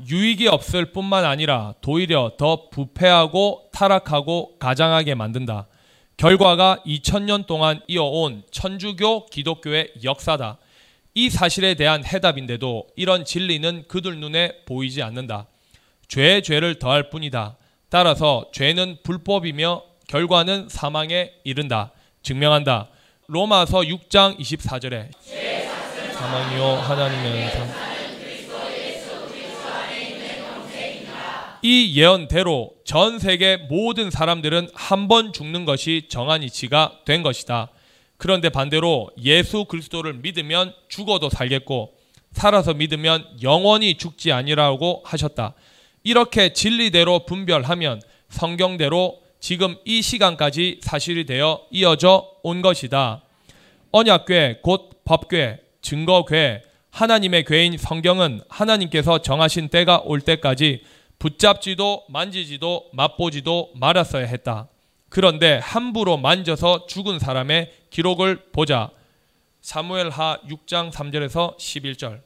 유익이 없을 뿐만 아니라 도리어 더 부패하고 타락하고 가장하게 만든다. 결과가 2000년 동안 이어온 천주교 기독교의 역사다. 이 사실에 대한 해답인데도 이런 진리는 그들 눈에 보이지 않는다. 죄의 죄를 더할 뿐이다. 따라서 죄는 불법이며 결과는 사망에 이른다. 증명한다. 로마서 6장 24절에 사망이요 하나님의 상. 이 예언대로 전 세계 모든 사람들은 한 번 죽는 것이 정한 이치가 된 것이다. 그런데 반대로 예수 그리스도를 믿으면 죽어도 살겠고 살아서 믿으면 영원히 죽지 아니라고 하셨다. 이렇게 진리대로 분별하면 성경대로 지금 이 시간까지 사실이 되어 이어져 온 것이다. 언약궤 곧 법궤, 증거궤, 하나님의 궤인 성경은 하나님께서 정하신 때가 올 때까지 붙잡지도 만지지도 맛보지도 말았어야 했다. 그런데 함부로 만져서 죽은 사람의 기록을 보자. 사무엘하 6장 3절에서 11절.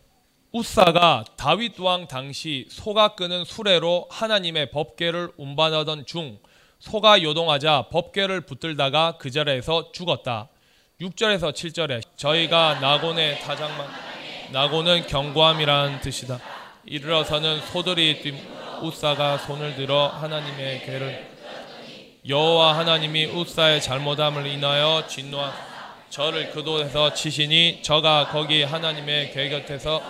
우사가 다윗 왕 당시 소가 끄는 수레로 하나님의 법궤를 운반하던 중 소가 요동하자 법궤를 붙들다가 그 자리에서 죽었다. 6절에서 7절에 저희가 나곤의 타작만 나곤은 경고함이라는 뜻이다. 이르러서는 소들이 뛴 우사가 손을 들어 하나님의 궤를 여호와 하나님이 우사의 잘못함을 인하여 진노한 저를 그도에서 치시니 저가 거기 하나님의 궤 곁에서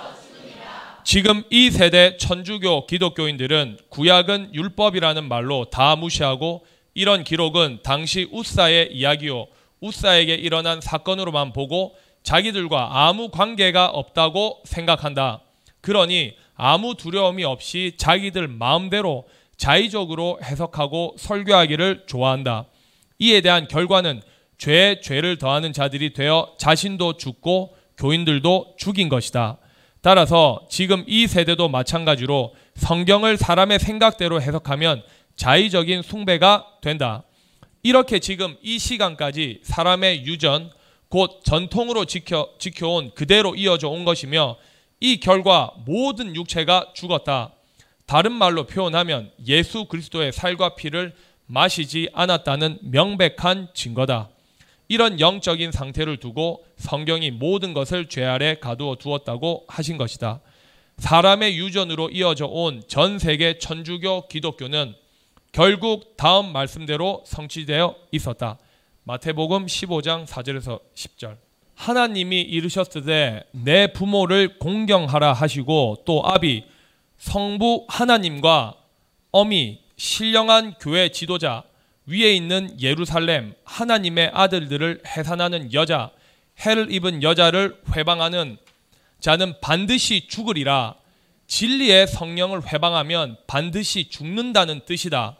지금 이 세대 천주교 기독교인들은 구약은 율법이라는 말로 다 무시하고 이런 기록은 당시 우사의 이야기요 우사에게 일어난 사건으로만 보고 자기들과 아무 관계가 없다고 생각한다. 그러니 아무 두려움이 없이 자기들 마음대로 자의적으로 해석하고 설교하기를 좋아한다. 이에 대한 결과는 죄에 죄를 더하는 자들이 되어 자신도 죽고 교인들도 죽인 것이다. 따라서 지금 이 세대도 마찬가지로 성경을 사람의 생각대로 해석하면 자의적인 숭배가 된다. 이렇게 지금 이 시간까지 사람의 유전, 곧 전통으로 지켜, 지켜온 그대로 이어져 온 것이며 이 결과 모든 육체가 죽었다. 다른 말로 표현하면 예수 그리스도의 살과 피를 마시지 않았다는 명백한 증거다. 이런 영적인 상태를 두고 성경이 모든 것을 죄 아래 가두어 두었다고 하신 것이다. 사람의 유전으로 이어져 온 전 세계 천주교 기독교는 결국 다음 말씀대로 성취되어 있었다. 마태복음 15장 4절에서 10절. 하나님이 이르셨으되 내 부모를 공경하라 하시고 또 아비 성부 하나님과 어미 신령한 교회 지도자 위에 있는 예루살렘 하나님의 아들들을 해산하는 여자 해를 입은 여자를 회방하는 자는 반드시 죽으리라 진리의 성령을 회방하면 반드시 죽는다는 뜻이다.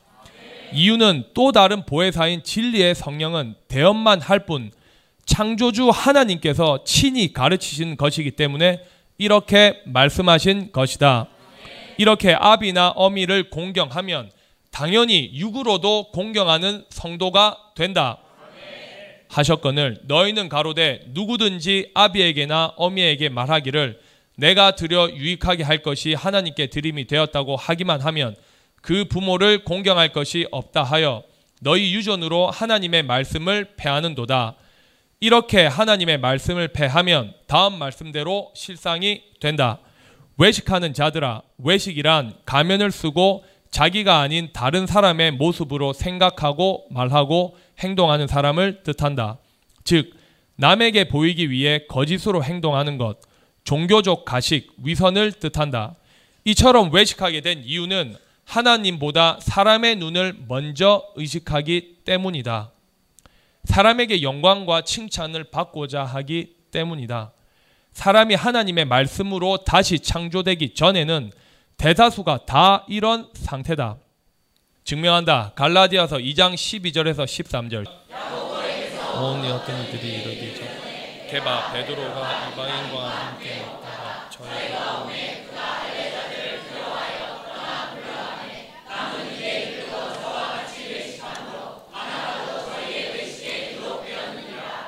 이유는 또 다른 보혜사인 진리의 성령은 대언만 할 뿐 창조주 하나님께서 친히 가르치신 것이기 때문에 이렇게 말씀하신 것이다. 이렇게 아비나 어미를 공경하면 당연히 육으로도 공경하는 성도가 된다. 하셨거늘 너희는 가로되 누구든지 아비에게나 어미에게 말하기를 내가 드려 유익하게 할 것이 하나님께 드림이 되었다고 하기만 하면 그 부모를 공경할 것이 없다 하여 너희 유전으로 하나님의 말씀을 패하는도다. 이렇게 하나님의 말씀을 패하면 다음 말씀대로 실상이 된다. 외식하는 자들아, 외식이란 가면을 쓰고 자기가 아닌 다른 사람의 모습으로 생각하고 말하고 행동하는 사람을 뜻한다. 즉, 남에게 보이기 위해 거짓으로 행동하는 것, 종교적 가식, 위선을 뜻한다. 이처럼 외식하게 된 이유는 하나님보다 사람의 눈을 먼저 의식하기 때문이다. 사람에게 영광과 칭찬을 받고자 하기 때문이다. 사람이 하나님의 말씀으로 다시 창조되기 전에는 대다수가 다 이런 상태다. 증명한다. 갈라디아서 2장 12절에서 13절. 온 어떤 이들이 이르기 전 개바 베드로가 이방인과 함께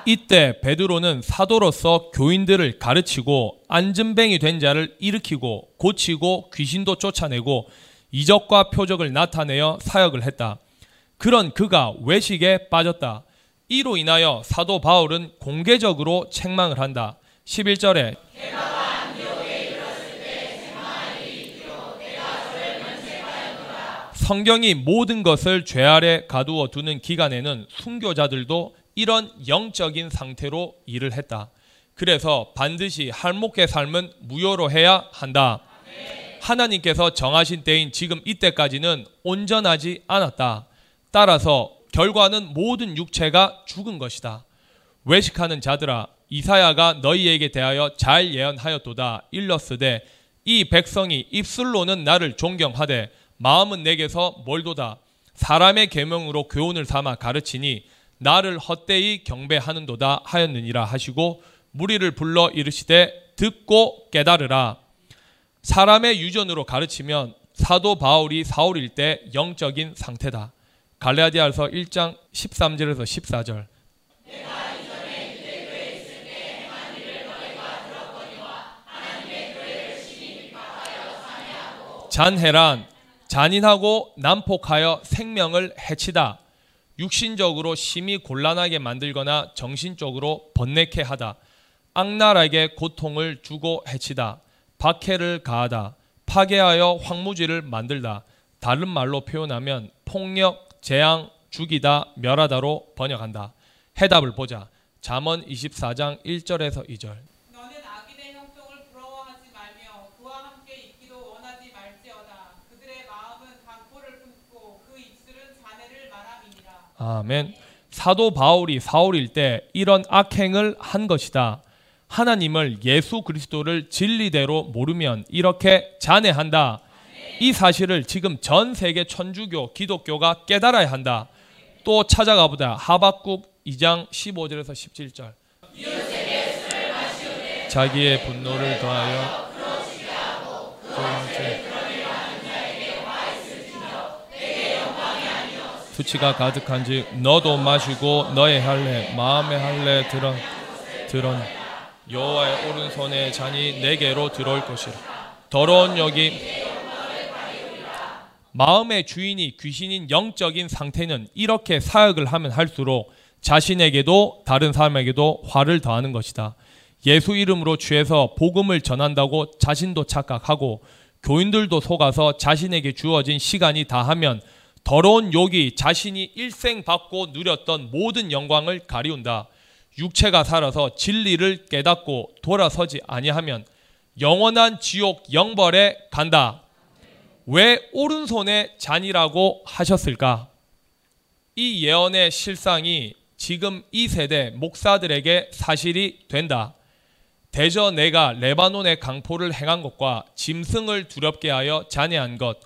이때 베드로는 사도로서 교인들을 가르치고 안전뱅이 된 자를 일으키고 고치고 귀신도 쫓아내고 이적과 표적을 나타내어 사역을 했다. 그런 그가 외식에 빠졌다. 이로 인하여 사도 바울은 공개적으로 책망을 한다. 11절에 성경이 모든 것을 죄 아래 가두어 두는 기간에는 순교자들도 이런 영적인 상태로 일을 했다. 그래서 반드시 할목의 삶은 무효로 해야 한다. 하나님께서 정하신 때인 지금 이때까지는 온전하지 않았다. 따라서 결과는 모든 육체가 죽은 것이다. 외식하는 자들아 이사야가 너희에게 대하여 잘 예언하였도다 일렀으되 이 백성이 입술로는 나를 존경하되 마음은 내게서 멀도다 사람의 계명으로 교훈을 삼아 가르치니 나를 헛되이 경배하는도다 하였느니라 하시고 무리를 불러 이르시되 듣고 깨달으라 사람의 유전으로 가르치면 사도 바울이 사울일 때 영적인 상태다. 갈라디아서 1장 13절에서 14절. 잔해란 잔인하고 난폭하여 생명을 해치다. 육신적으로 심히 곤란하게 만들거나 정신적으로 번뇌케 하다. 악랄하게 고통을 주고 해치다. 박해를 가하다. 파괴하여 황무지를 만들다. 다른 말로 표현하면 폭력, 재앙, 죽이다, 멸하다로 번역한다. 해답을 보자. 잠언 24장 1절에서 2절. 너는 악인의 형통을 부러워하지 말며 그와 함께 있기도 원하지 말지어다. 그들의 마음은 강포를 품고 그 입술은 잔해를 말함이니라. 아멘. 사도 바울이 사울일 때 이런 악행을 한 것이다. 하나님을 예수 그리스도를 진리대로 모르면 이렇게 잔해한다. 이 사실을 지금 전 세계 천주교, 기독교가 깨달아야 한다. 또 찾아가 보자. 하박국 2장 15절에서 17절. 자기의 분노를 더하여 수치가 가득한지 너도 마시고 너의 할례 마음의 할례 들은 들은 여호와의 오른손에 잔이 내게로 들어올 것이라 더러운 여기 마음의 주인이 귀신인 영적인 상태는 이렇게 사역을 하면 할수록 자신에게도 다른 사람에게도 화를 더하는 것이다. 예수 이름으로 취해서 복음을 전한다고 자신도 착각하고 교인들도 속아서 자신에게 주어진 시간이 다하면 더러운 욕이 자신이 일생 받고 누렸던 모든 영광을 가리운다. 육체가 살아서 진리를 깨닫고 돌아서지 아니하면 영원한 지옥 영벌에 간다. 왜 오른손에 잔이라고 하셨을까? 이 예언의 실상이 지금 이 세대 목사들에게 사실이 된다. 대저 내가 레바논의 강포를 행한 것과 짐승을 두렵게 하여 잔해한 것,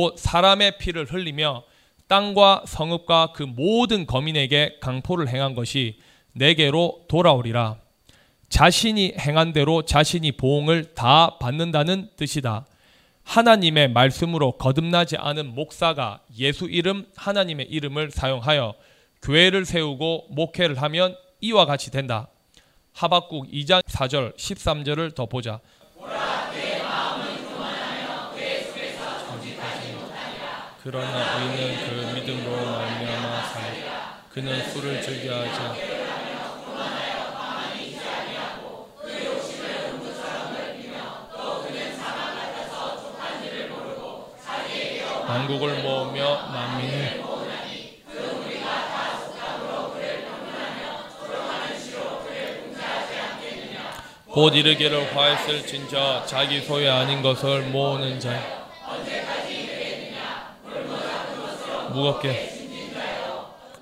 곧 사람의 피를 흘리며 땅과 성읍과 그 모든 거민에게 강포를 행한 것이 내게로 돌아오리라. 자신이 행한 대로 자신이 보응을 다 받는다는 뜻이다. 하나님의 말씀으로 거듭나지 않은 목사가 예수 이름 하나님의 이름을 사용하여 교회를 세우고 목회를 하면 이와 같이 된다. 하박국 2장 4절 13절을 더 보자. 그러나 의인은 그 믿음으로 말미암아 살리라. 그는 술을 즐겨하지 왕국을 모으며 만민을 곧 이르기를 화했을 진짜 자기 소유 아닌 것을 모으는 자 무겁게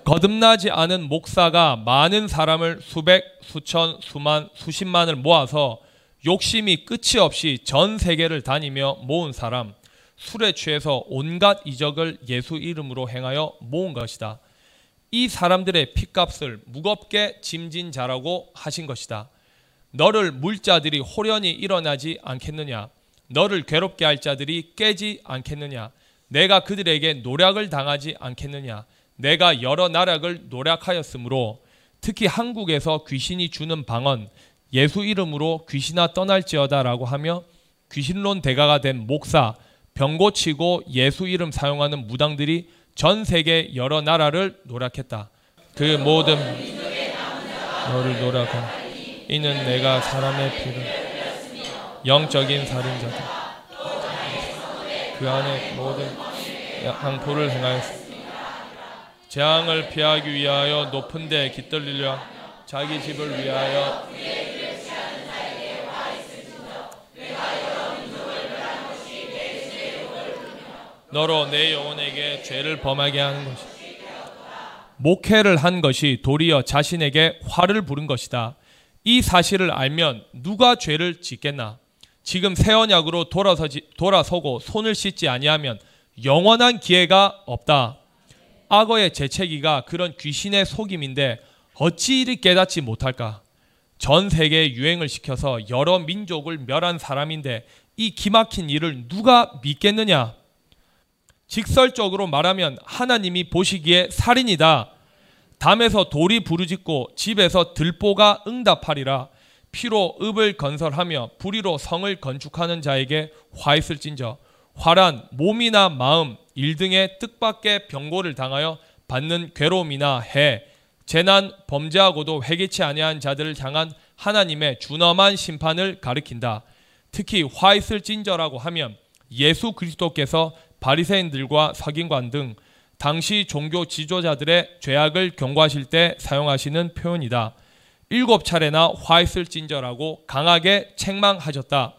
거듭나지 않은 목사가 많은 사람을 수백, 수천, 수만, 수십만을 모아서 욕심이 끝이 없이 전 세계를 다니며 모은 사람 술에 취해서 온갖 이적을 예수 이름으로 행하여 모은 것이다. 이 사람들의 핏값을 무겁게 짐진 자라고 하신 것이다. 너를 물자들이 호련히 일어나지 않겠느냐? 너를 괴롭게 할 자들이 깨지 않겠느냐? 내가 그들에게 노략을 당하지 않겠느냐? 내가 여러 나락을 노략하였으므로 특히 한국에서 귀신이 주는 방언 예수 이름으로 귀신아 떠날지어다라고 하며 귀신론 대가가 된 목사 병 고치고 예수 이름 사용하는 무당들이 전 세계 여러 나라를 노략했다. 그 모든 너를 노략한 이는 내가 사람의 피를 영적인 살인자다. 그 안에 모든 항포를 행하였습니다. 재앙을 피하기 위하여 높은 데 깃들리려 자기 집을 위하여 너로 내 영혼에게 죄를 범하게 하는 것이 목회를 한 것이 도리어 자신에게 화를 부른 것이다. 이 사실을 알면 누가 죄를 짓겠나? 지금 새 언약으로 돌아서지, 돌아서고 손을 씻지 아니하면 영원한 기회가 없다. 악어의 재채기가 그런 귀신의 속임인데 어찌 이리 깨닫지 못할까? 전 세계에 유행을 시켜서 여러 민족을 멸한 사람인데 이 기막힌 일을 누가 믿겠느냐? 직설적으로 말하면 하나님이 보시기에 살인이다. 담에서 돌이 부르짖고 집에서 들보가 응답하리라. 피로 읍을 건설하며 불의로 성을 건축하는 자에게 화 있을진저 화란 몸이나 마음 일 등의 뜻밖의 병고를 당하여 받는 괴로움이나 해 재난 범죄하고도 회개치 아니한 자들을 향한 하나님의 준엄한 심판을 가리킨다. 특히 화 있을진저라고 하면 예수 그리스도께서 바리새인들과 서긴관 등 당시 종교 지도자들의 죄악을 경고하실 때 사용하시는 표현이다. 일곱 차례나 화 있을진저라고 강하게 책망하셨다.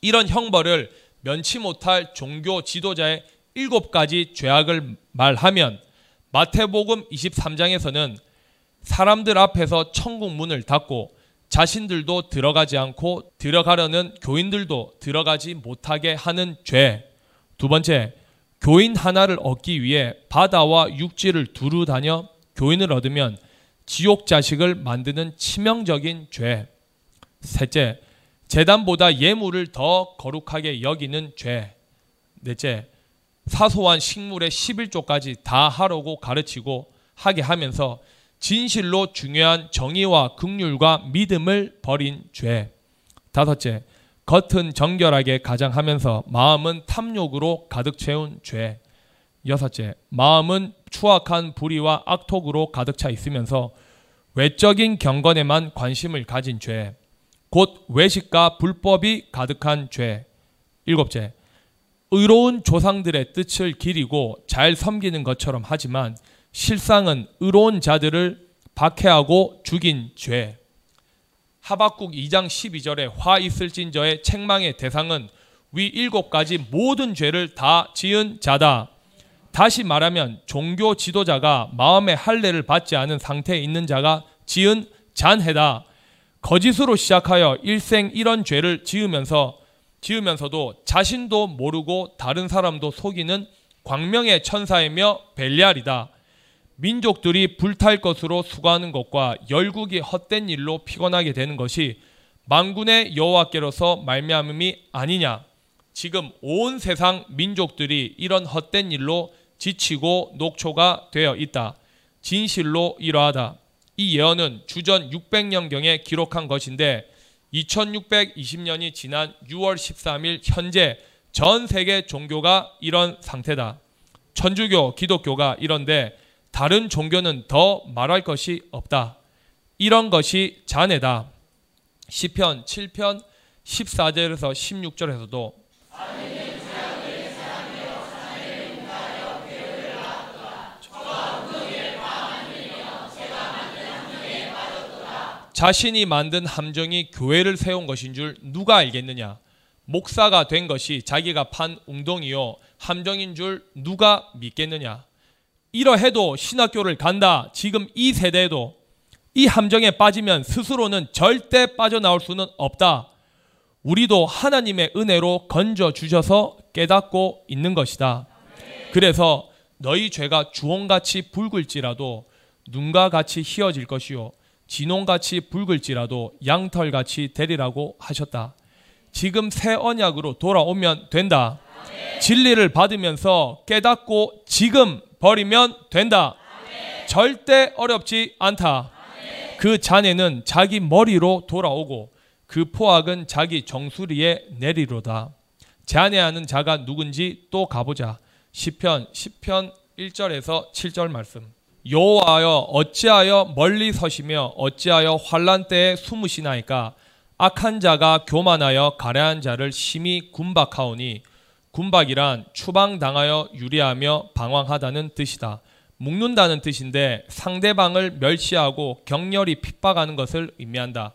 이런 형벌을 면치 못할 종교 지도자의 일곱 가지 죄악을 말하면 마태복음 23장에서는 사람들 앞에서 천국 문을 닫고 자신들도 들어가지 않고 들어가려는 교인들도 들어가지 못하게 하는 죄. 두 번째, 교인 하나를 얻기 위해 바다와 육지를 두루 다녀 교인을 얻으면 지옥 자식을 만드는 치명적인 죄. 셋째, 재단보다 예물을 더 거룩하게 여기는 죄. 넷째, 사소한 식물의 11조까지 다 하라고 가르치고 하게 하면서 진실로 중요한 정의와 극률과 믿음을 버린 죄. 다섯째, 겉은 정결하게 가장하면서 마음은 탐욕으로 가득 채운 죄. 여섯째, 마음은 추악한 불의와 악독으로 가득 차 있으면서 외적인 경건에만 관심을 가진 죄. 곧 외식과 불법이 가득한 죄. 일곱째, 의로운 조상들의 뜻을 기리고 잘 섬기는 것처럼 하지만 실상은 의로운 자들을 박해하고 죽인 죄. 하박국 2장 12절에 화 있을진저의 책망의 대상은 위 일곱 가지 모든 죄를 다 지은 자다. 다시 말하면 종교 지도자가 마음의 할례를 받지 않은 상태에 있는 자가 지은 잔해다. 거짓으로 시작하여 일생 이런 죄를 지으면서 지으면서도 자신도 모르고 다른 사람도 속이는 광명의 천사이며 벨리알이다. 민족들이 불탈 것으로 수고하는 것과 열국이 헛된 일로 피곤하게 되는 것이 만군의 여호와께로서 말미암음이 아니냐. 지금 온 세상 민족들이 이런 헛된 일로 지치고 녹초가 되어 있다. 진실로 이러하다. 이 예언은 주전 600년경에 기록한 것인데 2620년이 지난 6월 13일 현재 전 세계 종교가 이런 상태다. 천주교, 기독교가 이런데 다른 종교는 더 말할 것이 없다. 이런 것이 잔해다. 시편 7편 14절에서 16절에서도 자신이 만든 함정이 교회를 세운 것인 줄 누가 알겠느냐? 목사가 된 것이 자기가 판 웅덩이요 함정인 줄 누가 믿겠느냐? 이러해도 신학교를 간다. 지금 이 세대에도 이 함정에 빠지면 스스로는 절대 빠져나올 수는 없다. 우리도 하나님의 은혜로 건져 주셔서 깨닫고 있는 것이다. 그래서 너희 죄가 주홍같이 붉을지라도 눈과 같이 희어질 것이요 진홍같이 붉을지라도 양털같이 되리라고 하셨다. 지금 새 언약으로 돌아오면 된다. 진리를 받으면서 깨닫고 지금 버리면 된다. 절대 어렵지 않다. 그 잔해는 자기 머리로 돌아오고 그 포악은 자기 정수리에 내리로다. 잔해하는 자가 누군지 또 가보자. 시편 10편 1절에서 7절 말씀. 여호와여 어찌하여 멀리 서시며 어찌하여 환란 때에 숨으시나이까 악한 자가 교만하여 가래한 자를 심히 군박하오니 군박이란 추방당하여 유리하며 방황하다는 뜻이다. 묶는다는 뜻인데 상대방을 멸시하고 격렬히 핍박하는 것을 의미한다.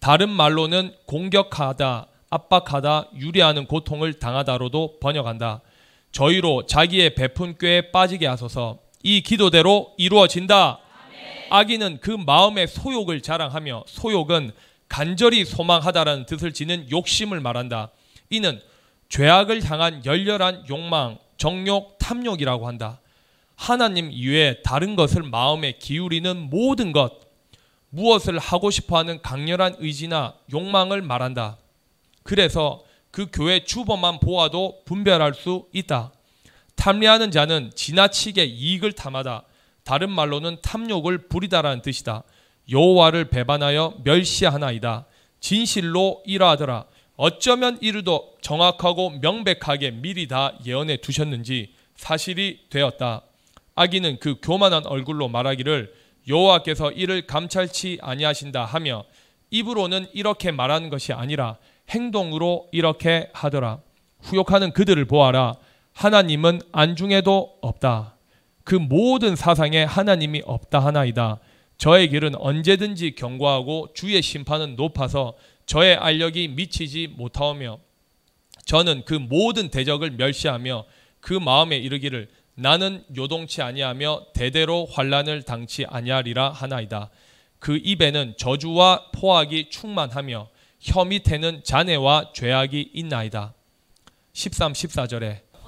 다른 말로는 공격하다, 압박하다, 유리하는 고통을 당하다로도 번역한다. 저희로 자기의 베푼 꾀에 빠지게 하소서. 이 기도대로 이루어진다. 악인은 그 마음의 소욕을 자랑하며 소욕은 간절히 소망하다라는 뜻을 지는 욕심을 말한다. 이는 죄악을 향한 열렬한 욕망, 정욕, 탐욕이라고 한다. 하나님 이외에 다른 것을 마음에 기울이는 모든 것, 무엇을 하고 싶어 하는 강렬한 의지나 욕망을 말한다. 그래서 그 교회 주범만 보아도 분별할 수 있다. 탐례하는 자는 지나치게 이익을 탐하다. 다른 말로는 탐욕을 부리다라는 뜻이다. 여호와를 배반하여 멸시하나이다. 진실로 이러하더라. 어쩌면 이르도 정확하고 명백하게 미리 다 예언해 두셨는지 사실이 되었다. 아기는 그 교만한 얼굴로 말하기를 여호와께서 이를 감찰치 아니하신다 하며 입으로는 이렇게 말하는 것이 아니라 행동으로 이렇게 하더라. 후욕하는 그들을 보아라. 하나님은 안중에도 없다. 그 모든 사상에 하나님이 없다 하나이다. 저의 길은 언제든지 경고하고 주의 심판은 높아서 저의 알력이 미치지 못하오며 저는 그 모든 대적을 멸시하며 그 마음에 이르기를 나는 요동치 아니하며 대대로 환란을 당치 아니하리라 하나이다. 그 입에는 저주와 포악이 충만하며 혀 밑에는 잔해와 죄악이 있나이다. 13, 14절에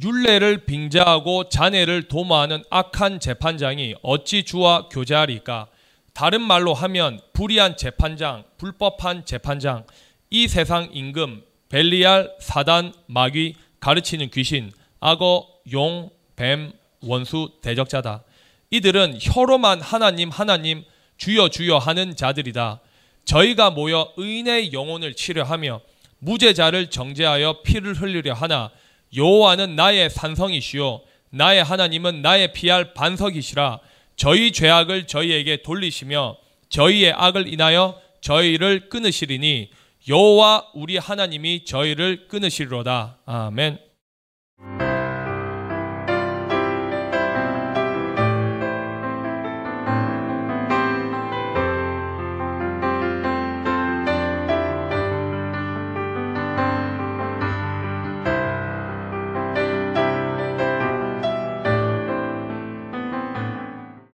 율례를 빙자하고 잔해를 도모하는 악한 재판장이 어찌 주와 교제하리까? 다른 말로 하면 불의한 재판장, 불법한 재판장, 이 세상 임금, 벨리알, 사단, 마귀, 가르치는 귀신, 악어, 용, 뱀, 원수, 대적자다. 이들은 혀로만 하나님 하나님 주여 주여 하는 자들이다. 저희가 모여 의인의 영혼을 치료하며 무죄자를 정죄하여 피를 흘리려 하나 여호와는 나의 산성이시요 나의 하나님은 나의 피할 반석이시라 저희 죄악을 저희에게 돌리시며 저희의 악을 인하여 저희를 끊으시리니 여호와 우리 하나님이 저희를 끊으시리로다. 아멘.